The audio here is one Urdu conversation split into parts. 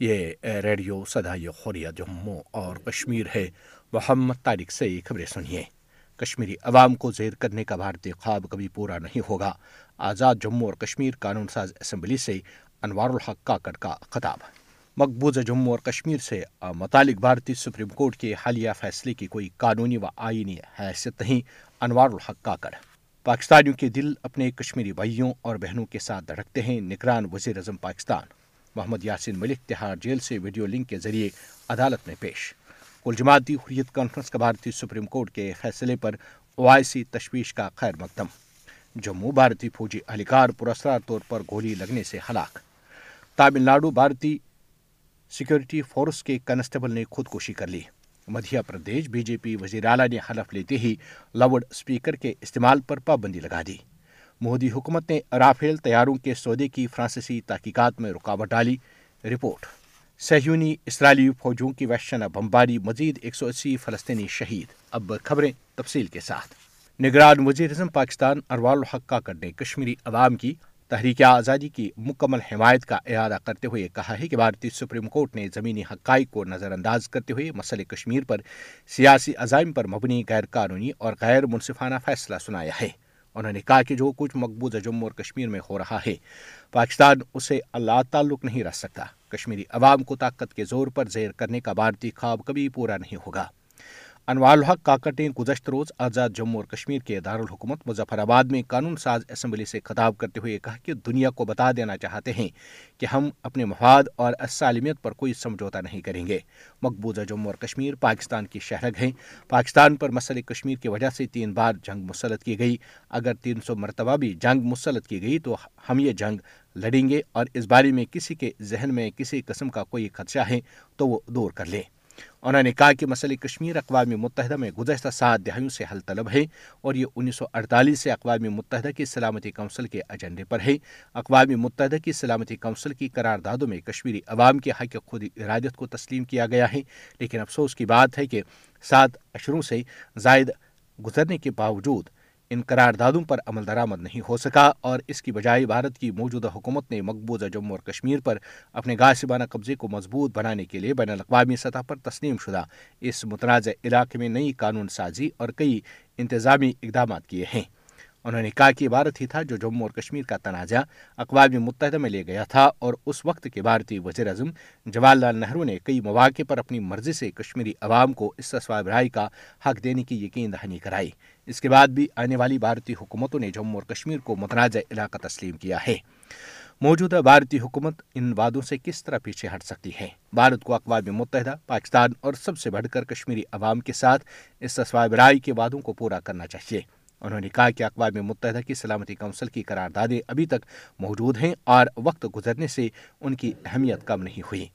یہ ریڈیو صدائی خوریہ جموں اور کشمیر ہے، محمد طارق سے خبریں سنیے۔ کشمیری عوام کو زیر کرنے کا بھارتی خواب کبھی پورا نہیں ہوگا۔ آزاد جموں اور کشمیر قانون ساز اسمبلی سے انوار الحق کاکڑ کا خطاب۔ مقبوضہ جموں اور کشمیر سے متعلق بھارتی سپریم کورٹ کے حالیہ فیصلے کی کوئی قانونی و آئینی حیثیت نہیں۔ انوار الحق کاکڑ۔ پاکستانیوں کے دل اپنے کشمیری بھائیوں اور بہنوں کے ساتھ دھڑکتے ہیں نگران وزیر اعظم پاکستان۔ محمد یاسین ملک تہاڑ جیل سے ویڈیو لنک کے ذریعے عدالت میں پیش۔ کل جماعتی حریت کانفرنس کا بھارتی سپریم کورٹ کے فیصلے پر اوائسی تشویش کا خیر مقدم۔ جموں بھارتی فوجی اہلکار پراسرار طور پر گولی لگنے سے ہلاک۔ تامل ناڈو بھارتی سیکورٹی فورس کے کنسٹیبل نے خودکشی کر لی۔ مدھیہ پردیش بی جے پی وزیر اعلیٰ نے حلف لیتے ہی لاؤڈ اسپیکر کے استعمال پر پابندی لگا دی۔ مودی حکومت نے رافیل طیاروں کے سودے کی فرانسیسی تحقیقات میں رکاوٹ ڈالی۔ رپورٹ سہیونی اسرائیلی فوجوں کی وحشانہ بمباری مزید ایک سو اسی فلسطینی شہید۔ اب خبریں تفصیل کے ساتھ۔ نگران وزیر اعظم پاکستان اروال الحق کاکڑ نے کشمیری عوام کی تحریک آزادی کی مکمل حمایت کا اعادہ کرتے ہوئے کہا ہے کہ بھارتی سپریم کورٹ نے زمینی حقائق کو نظر انداز کرتے ہوئے مسئلہ کشمیر پر سیاسی عزائم پر مبنی غیر قانونی اور غیر منصفانہ فیصلہ سنایا ہے۔ انہوں نے کہا کہ جو کچھ مقبوضہ جموں اور کشمیر میں ہو رہا ہے، پاکستان اسے اللہ تعلق نہیں رکھ سکتا۔ کشمیری عوام کو طاقت کے زور پر زیر کرنے کا بھارتی خواب کبھی پورا نہیں ہوگا۔ انوار الحق کاکٹ نے گزشتہ روز آزاد جموں اور کشمیر کے دارالحکومت مظفر آباد میں قانون ساز اسمبلی سے خطاب کرتے ہوئے کہا کہ دنیا کو بتا دینا چاہتے ہیں کہ ہم اپنے مفاد اور سالمیت پر کوئی سمجھوتا نہیں کریں گے۔ مقبوضہ جموں اور کشمیر پاکستان کی شہرگ ہیں۔ پاکستان پر مسئلہ کشمیر کی وجہ سے تین بار جنگ مسلط کی گئی۔ اگر تین سو مرتبہ بھی جنگ مسلط کی گئی تو ہم یہ جنگ لڑیں گے اور اس بارے میں کسی کے ذہن میں کسی قسم کا کوئی خدشہ ہے تو وہ دور کر لیں۔ انہوں نے کہا کہ مسئلہ کشمیر اقوام متحدہ میں گزشتہ سات دہائیوں سے حل طلب ہے اور یہ انیس سو اڑتالیس سے اقوام متحدہ کی سلامتی کونسل کے ایجنڈے پر ہے۔ اقوام متحدہ کی سلامتی کونسل کی قراردادوں میں کشمیری عوام کے حق خود ارادت کو تسلیم کیا گیا ہے، لیکن افسوس کی بات ہے کہ سات اشروں سے زائد گزرنے کے باوجود ان قراردادوں پر عمل درآمد نہیں ہو سکا اور اس کی بجائے بھارت کی موجودہ حکومت نے مقبوضہ جموں اور کشمیر پر اپنے گاسبانہ قبضے کو مضبوط بنانے کے لیے بین الاقوامی سطح پر تسلیم شدہ اس متنازع علاقے میں نئی قانون سازی اور کئی انتظامی اقدامات کیے ہیں۔ انہوں نے کہا کہ بھارت ہی تھا جو جموں اور کشمیر کا تنازع اقوام متحدہ میں لے گیا تھا اور اس وقت کے بھارتی وزیر اعظم جواہر لال نہرو نے کئی مواقع پر اپنی مرضی سے کشمیری عوام کو اس تصواب رائے کا حق دینے کی یقین دہانی کرائی۔ اس کے بعد بھی آنے والی بھارتی حکومتوں نے جموں اور کشمیر کو متنازع علاقہ تسلیم کیا ہے۔ موجودہ بھارتی حکومت ان وعدوں سے کس طرح پیچھے ہٹ سکتی ہے؟ بھارت کو اقوام متحدہ، پاکستان اور سب سے بڑھ کر کشمیری عوام کے ساتھ اس تصواب رائے کے وعدوں کو پورا کرنا چاہیے۔ انہوں نے کہا کہ اقوام متحدہ کی سلامتی کونسل کی قراردادیں ابھی تک موجود ہیں اور وقت گزرنے سے ان کی اہمیت کم نہیں ہوئی۔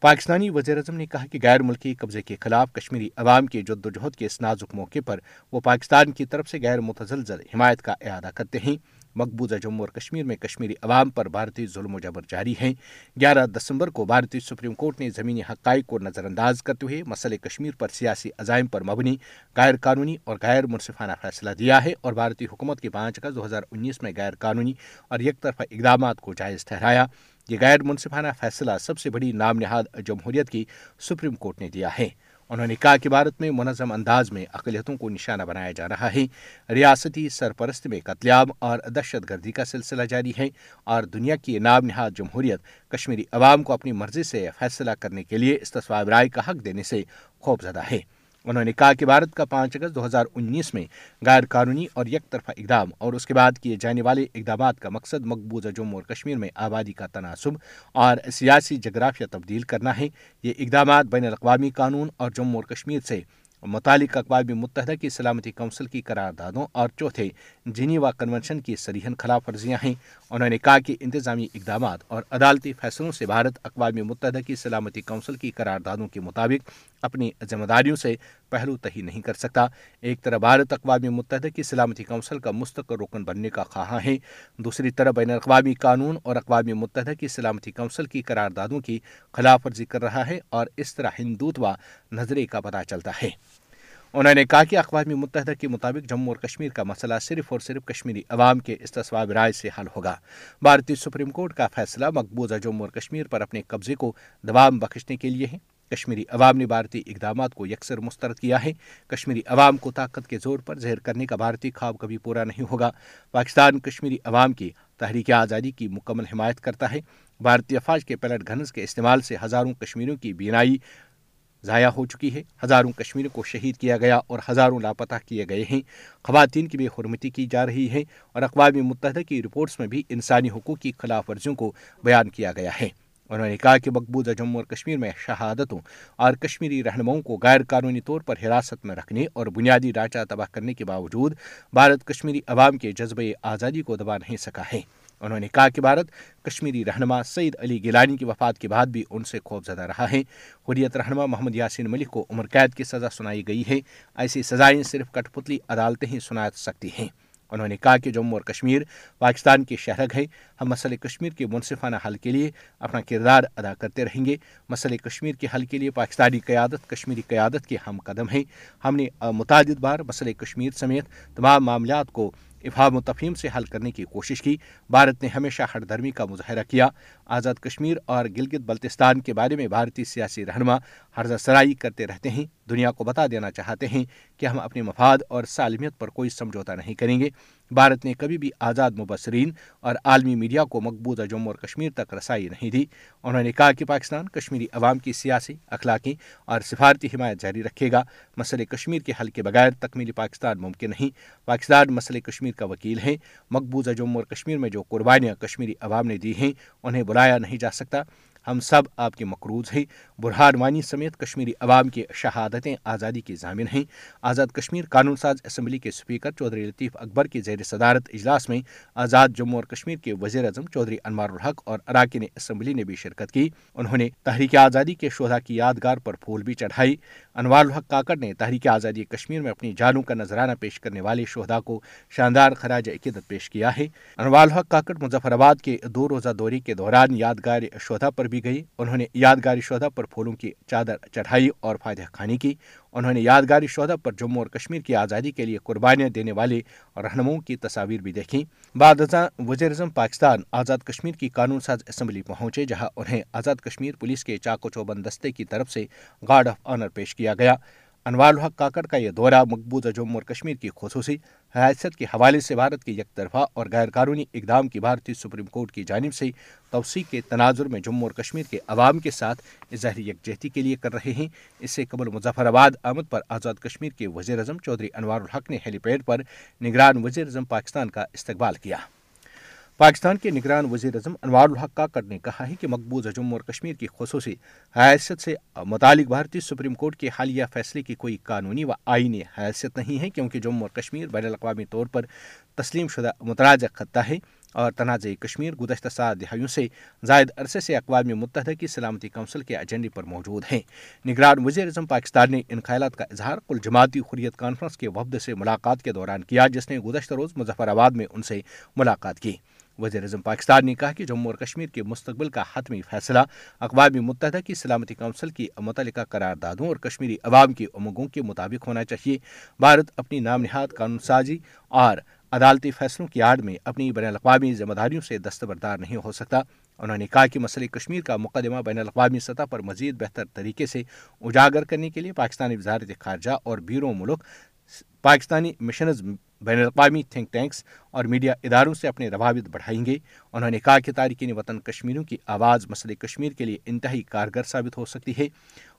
پاکستانی وزیر اعظم نے کہا کہ غیر ملکی قبضے کے خلاف کشمیری عوام کی جد و جہد کے اس نازک موقع پر وہ پاکستان کی طرف سے غیر متزلزل حمایت کا اعادہ کرتے ہیں۔ مقبوضہ جموں اور کشمیر میں کشمیری عوام پر بھارتی ظلم و جبر جاری ہیں۔ گیارہ دسمبر کو بھارتی سپریم کورٹ نے زمینی حقائق کو نظر انداز کرتے ہوئے مسئلہ کشمیر پر سیاسی عزائم پر مبنی غیر قانونی اور غیر منصفانہ فیصلہ دیا ہے اور بھارتی حکومت کی پانچ اگست دو ہزار انیس میں غیر قانونی اور یک طرفہ اقدامات کو جائز ٹھہرایا۔ یہ غیر منصفانہ فیصلہ سب سے بڑی نام نہاد جمہوریت کی سپریم کورٹ نے دیا ہے۔ انہوں نے کہا کہ بھارت میں منظم انداز میں اقلیتوں کو نشانہ بنایا جا رہا ہے۔ ریاستی سرپرست میں قتل عام اور دہشت گردی کا سلسلہ جاری ہے اور دنیا کی نام نہاد جمہوریت کشمیری عوام کو اپنی مرضی سے فیصلہ کرنے کے لیے استصواب رائے کا حق دینے سے خوف زدہ ہے۔ انہوں نے کہا کہ بھارت کا پانچ اگست دو ہزار انیس میں غیر قانونی اور یک طرفہ اقدام اور اس کے بعد کیے جانے والے اقدامات کا مقصد مقبوضہ جموں اور کشمیر میں آبادی کا تناسب اور سیاسی جغرافیہ تبدیل کرنا ہے۔ یہ اقدامات بین الاقوامی قانون اور جموں اور کشمیر سے متعلق اقوام متحدہ کی سلامتی کونسل کی قراردادوں اور چوتھے جنیوا کنونشن کی سریحن خلاف ورزیاں ہیں۔ انہوں نے کہا کہ انتظامی اقدامات اور عدالتی فیصلوں سے بھارت اقوام متحدہ کی سلامتی کونسل کی قراردادوں کے مطابق اپنی ذمہ داریوں سے پہلو تہی نہیں کر سکتا۔ ایک طرف بھارت اقوام متحدہ کی سلامتی کونسل کا مستقل رکن بننے کا خواہاں ہے۔ دوسری طرف بین الاقوامی قانون اور اقوام متحدہ کی سلامتی کونسل کی قراردادوں کی خلاف ورزی کر رہا ہے اور اس طرح ہندوتوا نظریے کا پتہ چلتا ہے۔ انہوں نے کہا کہ اقوام متحدہ کے مطابق جموں اور کشمیر کا مسئلہ صرف اور صرف کشمیری عوام کے استصواب رائے سے حل ہوگا۔ بھارتی سپریم کورٹ کا فیصلہ مقبوضہ جموں اور کشمیر پر اپنے قبضے کو دوام بخشنے کے لیے ہے۔ کشمیری عوام نے بھارتی اقدامات کو یکسر مسترد کیا ہے۔ کشمیری عوام کو طاقت کے زور پر زہر کرنے کا بھارتی خواب کبھی پورا نہیں ہوگا۔ پاکستان کشمیری عوام کی تحریک آزادی کی مکمل حمایت کرتا ہے۔ بھارتی افواج کے پیلٹ گھنس کے استعمال سے ہزاروں کشمیریوں کی بینائی ضائع ہو چکی ہے۔ ہزاروں کشمیریوں کو شہید کیا گیا اور ہزاروں لاپتہ کیے گئے ہیں۔ خواتین کی بے حرمتی کی جا رہی ہے اور اقوام متحدہ کی رپورٹس میں بھی انسانی حقوق کی خلاف ورزیوں کو بیان کیا گیا ہے۔ انہوں نے کہا کہ مقبوضہ جموں اور کشمیر میں شہادتوں اور کشمیری رہنماؤں کو غیر قانونی طور پر حراست میں رکھنے اور بنیادی ڈھانچہ تباہ کرنے کے باوجود بھارت کشمیری عوام کے جذبہ آزادی کو دبا نہیں سکا ہے۔ انہوں نے کہا کہ بھارت کشمیری رہنما سعید علی گیلانی کی وفات کے بعد بھی ان سے خوف زدہ رہا ہے۔ حریت رہنما محمد یاسین ملک کو عمر قید کی سزا سنائی گئی ہے۔ ایسی سزائیں صرف کٹ پتلی عدالتیں ہی سنا سکتی ہیں۔ انہوں نے کہا کہ جموں اور کشمیر پاکستان کی شہرگ ہے ہم مسئلہ کشمیر کے منصفانہ حل کے لیے اپنا کردار ادا کرتے رہیں گے۔ مسئلہ کشمیر کے حل کے لیے پاکستانی قیادت، کشمیری قیادت کے ہم قدم ہیں۔ ہم نے متعدد بار مسئلہ کشمیر سمیت تمام معاملات کو افہام و تفہیم سے حل کرنے کی کوشش کی۔ بھارت نے ہمیشہ ہر دھرمی کا مظاہرہ کیا آزاد کشمیر اور گلگت بلتستان کے بارے میں بھارتی سیاسی رہنما حرضہ سرائی کرتے رہتے ہیں۔ دنیا کو بتا دینا چاہتے ہیں کہ ہم اپنے مفاد اور سالمیت پر کوئی سمجھوتا نہیں کریں گے۔ بھارت نے کبھی بھی آزاد مبصرین اور عالمی میڈیا کو مقبوضہ جموں اور کشمیر تک رسائی نہیں دی۔ انہوں نے کہا کہ پاکستان کشمیری عوام کی سیاسی اخلاقی اور سفارتی حمایت جاری رکھے گا۔ مسئلہ کشمیر کے حل کے بغیر تکمیلی پاکستان ممکن نہیں۔ پاکستان مسئلہ کشمیر کا وکیل ہے۔ مقبوضہ جموں اور کشمیر میں جو قربانیاں کشمیری عوام نے دی ہیں، انہیں بلایا نہیں جا سکتا۔ ہم سب آپ کے مقروض ہیں۔ برہان وانی سمیت کشمیری عوام کی شہادتیں آزادی کی ضامن ہیں۔ آزاد کشمیر قانون ساز اسمبلی کے اسپیکر چودھری لطیف اکبر کی زیر صدارت اجلاس میں آزاد جموں اور کشمیر کے وزیر اعظم چودھری انوار الحق اور اراکین اسمبلی نے بھی شرکت کی۔ انہوں نے تحریک آزادی کے شہدا کی یادگار پر پھول بھی چڑھائی۔ انوار الحق کاکڑ نے تحریک آزادی کشمیر میں اپنی جانوں کا نذرانہ پیش کرنے والے شہدا کو شاندار خراج عقیدت پیش کیا ہے۔ انوار الحق کاکڑ مظفر آباد کے دو روزہ دورے کے دوران یادگار شہدا پر بھی گئی انہوں نے یادگاری شہدا پر پھولوں کی چادر چڑھائی اور فائدہ خانی کی۔ انہوں نے یادگاری شہدا پر جموں اور کشمیر کی آزادی کے لیے قربانیاں دینے والے رہنماؤں کی تصاویر بھی دیکھیں۔ بعد ازاں وزیر اعظم پاکستان آزاد کشمیر کی قانون ساز اسمبلی پہنچے، جہاں انہیں آزاد کشمیر پولیس کے چاکو چوبند دستے کی طرف سے گارڈ آف آنر پیش کیا گیا۔ انوار الحق کاکڑ کا یہ دورہ مقبوضہ جموں اور کشمیر کی خصوصی حیثیت کے حوالے سے بھارت کے یک طرفہ اور غیر قانونی اقدام کی بھارتی سپریم کورٹ کی جانب سے توسیع کے تناظر میں جموں اور کشمیر کے عوام کے ساتھ اظہار یکجہتی کے لیے کر رہے ہیں۔ اس سے قبل مظفر آباد، آمد پر آزاد کشمیر کے وزیر اعظم چودھری انوار الحق نے ہیلی پیڈ پر نگران وزیر اعظم پاکستان کا استقبال کیا۔ پاکستان کے نگران وزیر اعظم انوار الحق کاکڑ نے کہا ہے کہ مقبوضہ جموں اور کشمیر کی خصوصی حیثیت سے متعلق بھارتی سپریم کورٹ کے حالیہ فیصلے کی کوئی قانونی و آئینی حیثیت نہیں ہے، کیونکہ جموں اور کشمیر بین الاقوامی طور پر تسلیم شدہ متراجہ خطہ ہے اور تنازع کشمیر گزشتہ سات دہائیوں سے زائد عرصے سے اقوام متحدہ کی سلامتی کونسل کے ایجنڈے پر موجود ہیں۔ نگران وزیر اعظم پاکستان نے ان خیالات کا اظہار کل جماعتی حریت کانفرنس کے وفد سے ملاقات کے دوران کیا، جس نے گزشتہ روز مظفر آباد میں ان سے ملاقات کی۔ وزیر اعظم پاکستان نے کہا کہ جموں اور کشمیر کے مستقبل کا حتمی فیصلہ اقوام متحدہ کی سلامتی کونسل کی متعلقہ قراردادوں اور کشمیری عوام کی امنگوں کے مطابق ہونا چاہیے۔ بھارت اپنی نام نہاد قانون سازی اور عدالتی فیصلوں کی آڑ میں اپنی بین الاقوامی ذمہ داریوں سے دستبردار نہیں ہو سکتا۔ انہوں نے کہا کہ مسئلہ کشمیر کا مقدمہ بین الاقوامی سطح پر مزید بہتر طریقے سے اجاگر کرنے کے لیے پاکستانی وزارت خارجہ اور بیرون ملک پاکستانی مشنز بین الاقوامی تھنک ٹینکس اور میڈیا اداروں سے اپنے روابط بڑھائیں گے۔ انہوں نے کہا کہ تارکین وطن کشمیریوں کی آواز مسئلہ کشمیر کے لیے انتہائی کارگر ثابت ہو سکتی ہے۔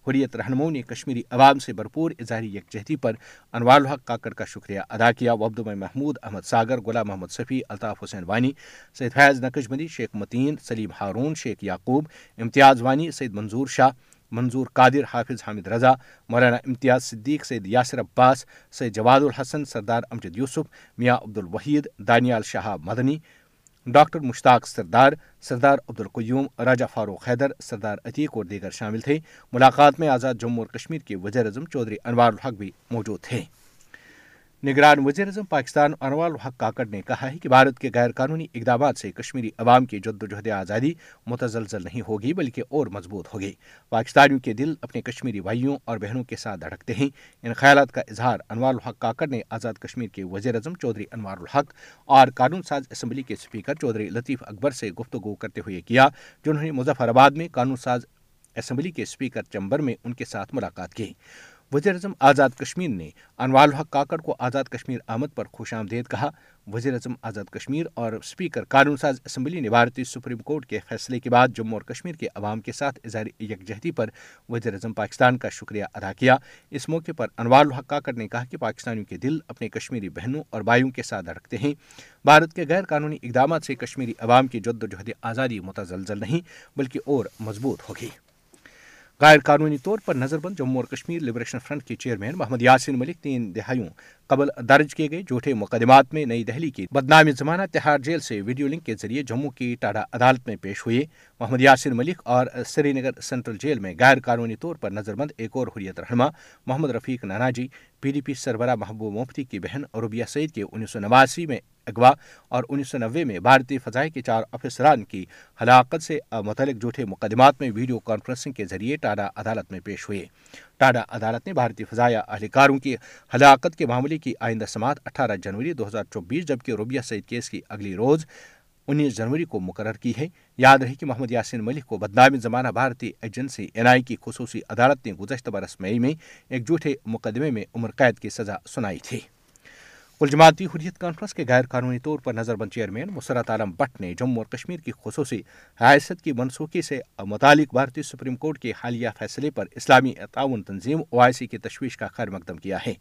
حریت رہنماؤں نے کشمیری عوام سے بھرپور اظہاری یکجہتی پر انوار الحق کاکڑ کا شکریہ ادا کیا۔ وبد میں محمود، احمد ساگر، غلام محمد صفی، الطاف حسین وانی، سید فیض نقش بندی، شیخ متین، سلیم ہارون، شیخ یعقوب، امتیاز وانی، سید منظور شاہ منظور قادر حافظ حامد رضا، مولانا امتیاز صدیق، سید یاسر عباس، سید جواد الحسن، سردار امجد یوسف، میاں عبد الوحید، دانیال شہاب مدنی، ڈاکٹر مشتاق سردار سردار عبدالقیوم راجہ فاروق حیدر، سردار عتیق اور دیگر شامل تھے۔ ملاقات میں آزاد جموں اور کشمیر کے وزیر اعظم چودھری انوار الحق بھی موجود تھے۔ نگران وزیر اعظم پاکستان انوار الحق کاکڑ نے کہا ہے کہ بھارت کے غیر قانونی اقدامات سے کشمیری عوام کی جد و جہد آزادی متزلزل نہیں ہوگی بلکہ اور مضبوط ہوگی۔ پاکستانیوں کے دل اپنے کشمیری بھائیوں اور بہنوں کے ساتھ دھڑکتے ہیں۔ ان خیالات کا اظہار انوار الحق کاکڑ نے آزاد کشمیر کے وزیر اعظم چودھری انوار الحق اور قانون ساز اسمبلی کے اسپیکر چودھری لطیف اکبر سے گفتگو کرتے ہوئے کیا، جنہوں نے مظفر آباد میں قانون ساز اسمبلی کے اسپیکر چمبر میں ان کے ساتھ ملاقات کی۔ وزیر اعظم آزاد کشمیر نے انوال الحق کاکڑ کو آزاد کشمیر آمد پر خوش آمدید کہا۔ وزیر اعظم آزاد کشمیر اور اسپیکر قانون ساز اسمبلی نے بھارتی سپریم کورٹ کے فیصلے کے بعد جموں اور کشمیر کے عوام کے ساتھ اظہار یکجہتی پر وزیر اعظم پاکستان کا شکریہ ادا کیا۔ اس موقع پر انوار الحق کاکڑ نے کہا کہ پاکستانیوں کے دل اپنے کشمیری بہنوں اور بھائیوں کے ساتھ دھڑکتے ہیں۔ بھارت کے غیر قانونی اقدامات سے کشمیری عوام کی جد و جہد آزادی متزلزل نہیں، بلکہ اور مضبوط ہوگی۔ غیر قانونی طور پر نظر بند جموں اور کشمیر لبریشن فرنٹ کے چیئرمین محمد یاسین ملک تین دہائیوں قبل درج کیے گئے جھوٹے مقدمات میں نئی دہلی کی بدنامی زمانہ تہاڑ جیل سے ویڈیو لنک کے ذریعے جموں کی ٹاڈا عدالت میں پیش ہوئے۔ محمد یاسین ملک اور سری نگر سینٹرل جیل میں غیر قانونی طور پر نظر بند ایک اور حریت رہنما محمد رفیق ناناجی پی ڈی پی سربراہ محبوب مفتی کی بہن عربیہ سعید کے انیس سو نواسی میں اغوا اور انیس سو نوے میں بھارتی فضائی کے چار افسران کی ہلاکت سے متعلق جھوٹے مقدمات میں ویڈیو کانفرنسنگ کے ذریعے ٹاڈا عدالت میں پیش ہوئے۔ ٹاڈا عدالت نے بھارتی فضائیہ اہلکاروں کی ہلاکت کے معاملے کی آئندہ سماعت اٹھارہ جنوری دو ہزار چوبیس جبکہ روبیہ سعید کیس کی اگلی روز انیس جنوری کو مقرر کی ہے۔ یاد رہے کہ محمد یاسین ملک کو بدنامی زمانہ بھارتی ایجنسی این آئی کی خصوصی عدالت نے گزشتہ برس مئی میں ایک جھوٹے مقدمے میں عمر قید کی سزا سنائی تھی۔ کل جماعتی حریت کانفرنس کے غیر قانونی طور پر نظر بند چیئرمین مسرت عالم بٹ نے جموں اور کشمیر کی خصوصی حیثیت کی منسوخی سے متعلق بھارتی سپریم کورٹ کے حالیہ فیصلے پر اسلامی تعاون تنظیم او آئی سی کی تشویش کا خیر مقدم کیا ہے۔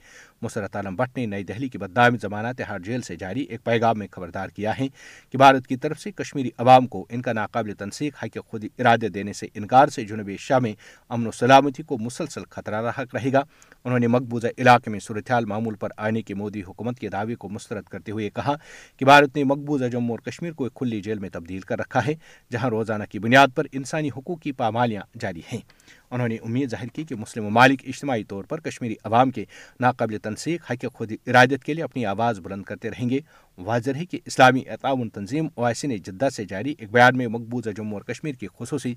مسرت عالم بٹ نے نئی دہلی کی بدنام زمانہ تہاڑ جیل سے جاری ایک پیغام میں خبردار کیا ہے کہ بھارت کی طرف سے کشمیری عوام کو ان کا ناقابل تنسیق، حق خود ارادے دینے سے انکار سے جنوبی ایشیا میں امن و سلامتی کو مسلسل خطرہ رہے گا۔ انہوں نے مقبوضہ علاقے میں صورتحال معمول پر آنے کی مودی حکومت کے دعوے کو مسترد کرتے ہوئے کہا کہ بھارت نے مقبوضہ جموں اور کشمیر کو ایک کھلی جیل میں تبدیل کر رکھا ہے، جہاں روزانہ کی بنیاد پر انسانی حقوق کی پامالیاں جاری ہیں۔ انہوں نے امید ظاہر کی کہ مسلم ممالک اجتماعی طور پر کشمیری عوام کے ناقابل تنسیق، حق خود ارادت کے لیے اپنی آواز بلند کرتے رہیں گے۔ واضح ہے کہ اسلامی تعاون تنظیم اویسی نے جدہ سے جاری ایک بیان میں مقبوضہ جموں اور کشمیر کی خصوصی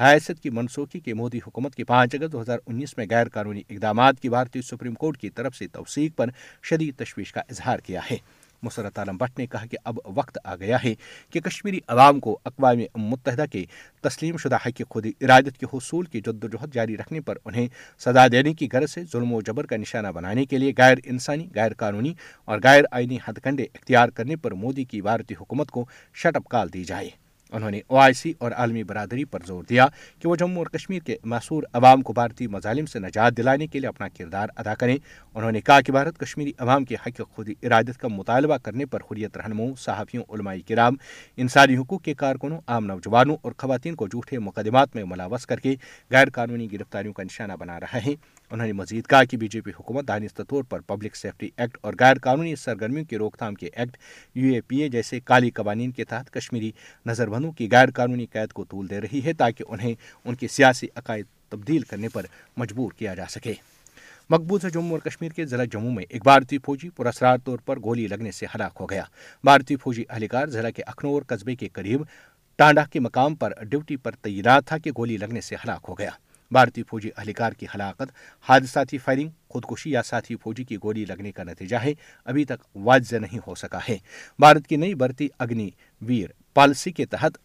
حیثیت کی منسوخی کے مودی حکومت کی پانچ اگست دو ہزار انیس میں غیر قانونی اقدامات کی بھارتی سپریم کورٹ کی طرف سے توثیق پر شدید تشویش کا اظہار کیا ہے۔ مسرت عالم بٹ نے کہا کہ اب وقت آ گیا ہے کہ کشمیری عوام کو اقوام متحدہ کے تسلیم شدہ حق خود ارادت کے حصول کی جد و جہد جاری رکھنے پر انہیں سزا دینے کی غرض سے ظلم و جبر کا نشانہ بنانے کے لیے غیر انسانی، غیر قانونی اور غیر آئینی ہتھ کنڈے اختیار کرنے پر مودی کی بھارتی حکومت کو شٹ اپ کال دی جائے۔ انہوں نے او آئی سی اور عالمی برادری پر زور دیا کہ وہ جموں اور کشمیر کے معصور عوام کو بھارتی مظالم سے نجات دلانے کے لیے اپنا کردار ادا کریں۔ انہوں نے کہا کہ بھارت کشمیری عوام کے حق خود ارادت کا مطالبہ کرنے پر حریت رہنماؤں صحافیوں علمائی کرام، انسانی حقوق کے کارکنوں، عام نوجوانوں اور خواتین کو جھوٹے مقدمات میں ملاوس کر کے غیر قانونی گرفتاریوں کا نشانہ بنا رہا ہے انہوں نے مزید کہا کہ بی جے پی حکومت دانستہ طور پر پبلک سیفٹی ایکٹ اور غیر قانونی سرگرمیوں کی روک تھام کے ایکٹ یو اے پی اے جیسے کالی قوانین کے تحت کشمیری نظر بندوں کی غیر قانونی قید کو طول دے رہی ہے تاکہ انہیں ان کی سیاسی عقائد تبدیل کرنے پر مجبور کیا جا سکے۔ مقبوضہ جموں اور کشمیر کے ضلع جموں میں ایک بھارتی فوجی پراسرار طور پر گولی لگنے سے ہلاک ہو گیا۔ بھارتی فوجی اہلکار ضلع کے اخنور قصبے کے قریب ٹانڈا کے مقام پر ڈیوٹی پر تعینات تھا کہ گولی لگنے سے ہلاک ہو گیا۔ بھارتی فوجی اہلکار کی ہلاکت، حادثاتی فائرنگ، خودکشی یا ساتھی فوجی کی گولی لگنے کا نتیجہ ہے، ابھی تک واضح نہیں ہو سکا ہے۔ بھارت کی نئی بھرتی اگنی ویر پالیسی کے تحت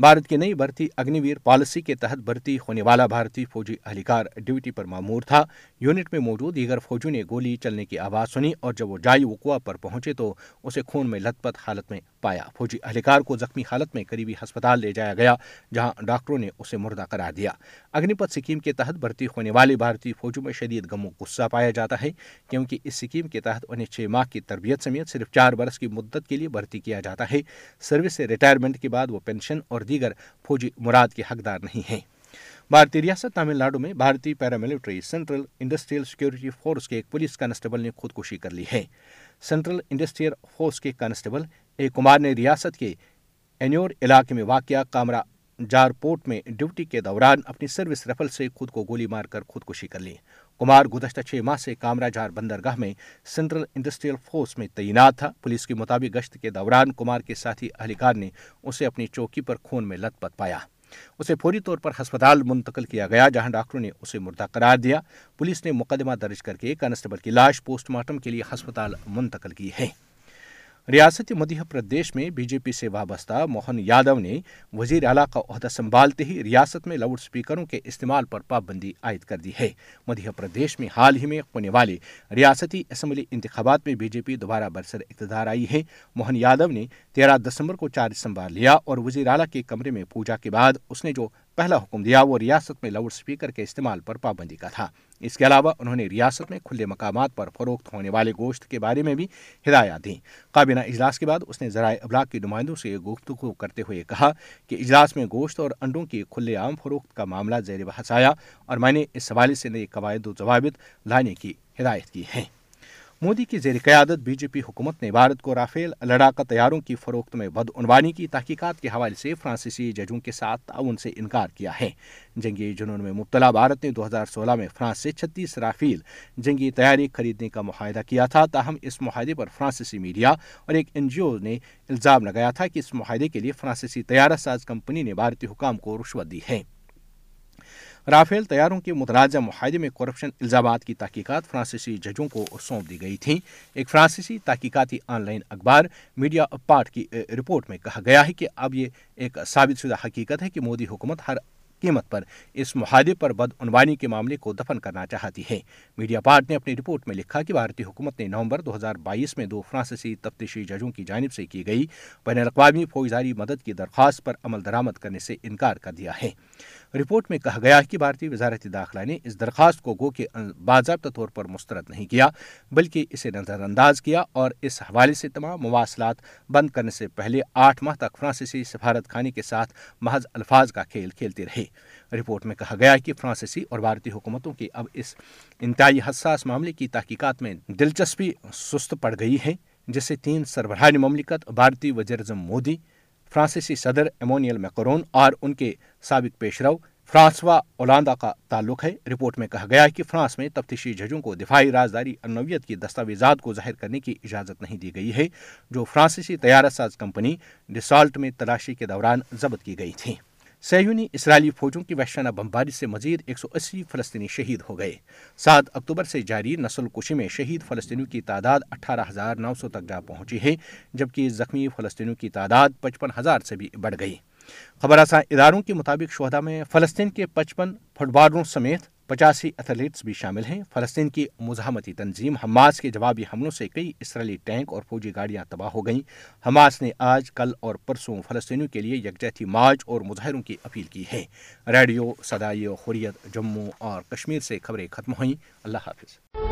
بھارت کی نئی بھرتی اگنی ویر پالیسی کے تحت بھرتی ہونے والا بھارتی فوجی اہلکار ڈیوٹی پر معمور تھا۔ یونٹ میں موجود دیگر فوجیوں نے گولی چلنے کی آواز سنی اور جب وہ جائی وقوع پر پہنچے تو اسے خون میں لت پت حالت میں پایا۔ فوجی اہلکار کو زخمی حالت میں قریبی ہسپتال لے جایا گیا، جہاں ڈاکٹروں نے اسے مردہ قرار دیا۔ اگنی پت سکیم کے تحت بھرتی ہونے والی بھارتی فوجوں میں شدید غم و غصہ پایا جاتا ہے، کیونکہ اس سکیم کے تحت انہیں چھ ماہ کی تربیت سمیت صرف چار برس کی مدت کے لیے بھرتی کیا جاتا ہے۔ سروس سے ریٹائرمنٹ کے بعد وہ پینشن اور دیگر فوجی مراد کے حقدار نہیں ہیں۔ بھارتی ریاست تامل ناڈو میں بھارتی paramilitary central industrial security force کے ایک پولیس کانسٹیبل نے خودکشی کر لی ہے۔ سینٹرل انڈسٹریل فورس کے کانسٹیبل اے کمار نے ریاست کے انیور علاقے میں واقع کامرا جارپورٹ میں ڈیوٹی کے دوران اپنی سروس ریفل سے خود کو گولی مار کر خودکشی کر لی۔ کمار گزشتہ چھ ماہ سے کامرا جھار بندرگاہ میں سینٹرل انڈسٹریل فورس میں تعینات تھا۔ پولیس کے مطابق گشت کے دوران کمار کے ساتھی اہلکار نے اسے اپنی چوکی پر خون میں لت پت پایا۔ اسے فوری طور پر ہسپتال منتقل کیا گیا، جہاں ڈاکٹروں نے اسے مردہ قرار دیا۔ پولیس نے مقدمہ درج کر کے کانسٹیبل کی لاش پوسٹ مارٹم کے لیے ہسپتال منتقل کی ہے۔ ریاست مدھیہ پردیش میں بی جے پی سے وابستہ موہن یادو نے وزیر اعلیٰ کا عہدہ سنبھالتے ہی ریاست میں لاؤڈ اسپیکروں کے استعمال پر پابندی عائد کر دی ہے۔ مدھیہ پردیش میں حال ہی میں ہونے والے ریاستی اسمبلی انتخابات میں بی جے پی دوبارہ برسر اقتدار آئی ہے۔ موہن یادو نے تیرہ دسمبر کو چارج سنبھال لیا اور وزیر اعلیٰ کے کمرے میں پوجا کے بعد اس نے جو پہلا حکم دیا وہ ریاست میں لاؤڈ سپیکر کے استعمال پر پابندی کا تھا۔ اس کے علاوہ انہوں نے ریاست میں کھلے مقامات پر فروخت ہونے والے گوشت کے بارے میں بھی ہدایات دیں۔ کابینہ اجلاس کے بعد اس نے ذرائع ابلاغ کے نمائندوں سے گفتگو کرتے ہوئے کہا کہ اجلاس میں گوشت اور انڈوں کی کھلے عام فروخت کا معاملہ زیر بحث آیا اور میں نے اس حوالے سے نئے قواعد و ضوابط لانے کی ہدایت کی ہے مودی کی زیر قیادت بی جے پی حکومت نے بھارت کو رافیل لڑاکا طیاروں کی فروخت میں بدعنوانی کی تحقیقات کے حوالے سے فرانسیسی ججوں کے ساتھ تعاون سے انکار کیا ہے۔ جنگی جنون میں مبتلا بھارت نے دو ہزار سولہ میں فرانس سے چھتیس رافیل جنگی طیارے خریدنے کا معاہدہ کیا تھا، تاہم اس معاہدے پر فرانسیسی میڈیا اور ایک این جی او نے الزام لگایا تھا کہ اس معاہدے کے لیے فرانسیسی طیارہ ساز کمپنی نے بھارتی حکام کو رشوت دی ہے۔ رافیل تیاروں کے متنازع معاہدے میں کرپشن الزامات کی تحقیقات فرانسیسی ججوں کو سونپ دی گئی تھیں۔ ایک فرانسیسی تحقیقاتی آن لائن اخبار میڈیا پارٹ کی رپورٹ میں کہا گیا ہے کہ اب یہ ایک ثابت شدہ حقیقت ہے کہ مودی حکومت ہر قیمت پر اس معاہدے پر بدعنوانی کے معاملے کو دفن کرنا چاہتی ہے۔ میڈیا پارٹ نے اپنی رپورٹ میں لکھا کہ بھارتی حکومت نے نومبر دو ہزار بائیس میں دو فرانسیسی تفتیشی ججوں کی جانب سے کی گئی، بین الاقوامی فوجداری مدد کی درخواست پر عمل درآمد کرنے سے انکار کر دیا ہے۔ رپورٹ میں کہا گیا کہ بھارتی وزارت داخلہ نے اس درخواست کو گو کے باضابطہ طور پر مسترد نہیں کیا، بلکہ اسے نظر انداز کیا اور اس حوالے سے تمام مواصلات بند کرنے سے پہلے آٹھ ماہ تک فرانسیسی سفارت خانے کے ساتھ محض الفاظ کا کھیل کھیلتے رہے۔ رپورٹ میں کہا گیا کہ فرانسیسی اور بھارتی حکومتوں کی اب اس انتہائی حساس معاملے کی تحقیقات میں دلچسپی سست پڑ گئی ہے جسے تین سربراہان مملکت، بھارتی وزیراعظم مودی، فرانسیسی صدر ایمونیل میکرون اور ان کے سابق پیش رو فرانسوا اولاندا کا تعلق ہے۔ رپورٹ میں کہا گیا کہ فرانس میں تفتیشی ججوں کو دفاعی رازداری انویت کی دستاویزات کو ظاہر کرنے کی اجازت نہیں دی گئی ہے، جو فرانسیسی طیارہ ساز کمپنی ڈسالٹ میں تلاشی کے دوران ضبط کی گئی تھیں۔ سیونی اسرائیلی فوجوں کی وحشانہ بمباری سے مزید 180 فلسطینی شہید ہو گئے۔ سات اکتوبر سے جاری نسل کشی میں شہید فلسطینیوں کی تعداد اٹھارہ ہزار نو سو تک جا پہنچی ہے، جبکہ زخمی فلسطینیوں کی تعداد پچپن ہزار سے بھی بڑھ گئی۔ خبر اداروں کے مطابق شہدا میں فلسطین کے پچپن فٹ بالروں سمیت پچاسی ایتھلیٹس بھی شامل ہیں۔ فلسطین کی مزاحمتی تنظیم حماس کے جوابی حملوں سے کئی اسرائیلی ٹینک اور فوجی گاڑیاں تباہ ہو گئیں۔ حماس نے آج، کل اور پرسوں فلسطینیوں کے لیے یکجہتی مارچ اور مظاہروں کی اپیل کی ہے۔ ریڈیو صدائی و خوریت جموں اور کشمیر سے خبریں ختم ہوئیں۔ اللہ حافظ۔